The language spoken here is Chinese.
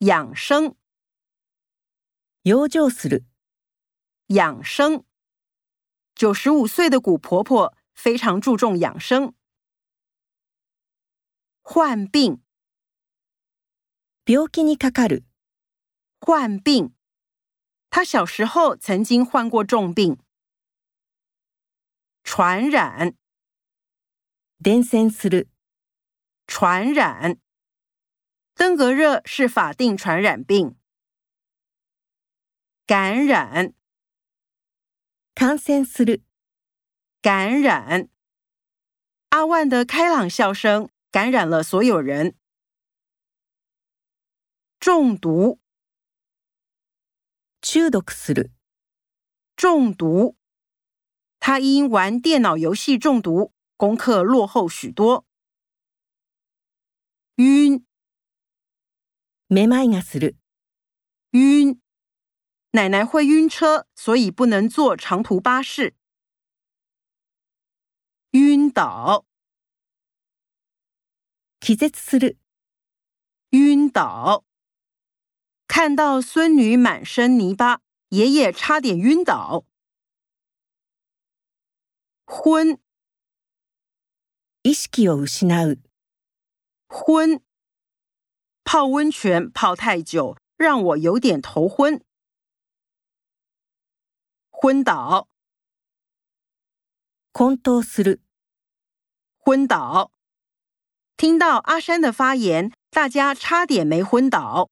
养生，養生する。养生，九十五岁的古婆婆非常注重养生。患病，病気にかかる。患病，她小时候曾经患过重病。传染，伝染する。传染。登革热是法定传染病。感染，感染。阿万的开朗笑声感染了所有人。中毒，中毒。他因玩电脑游戏中毒，功课落后许多。于めまいがする，晕。奶奶会晕车，所以不能坐长途巴士。晕倒，気絶する，晕倒。看到孙女满身泥巴，爷爷差点晕倒。昏，意識を失う，昏。泡温泉泡太久，让我有点头昏，昏倒。昏倒。听到阿山的发言，大家差点没昏倒。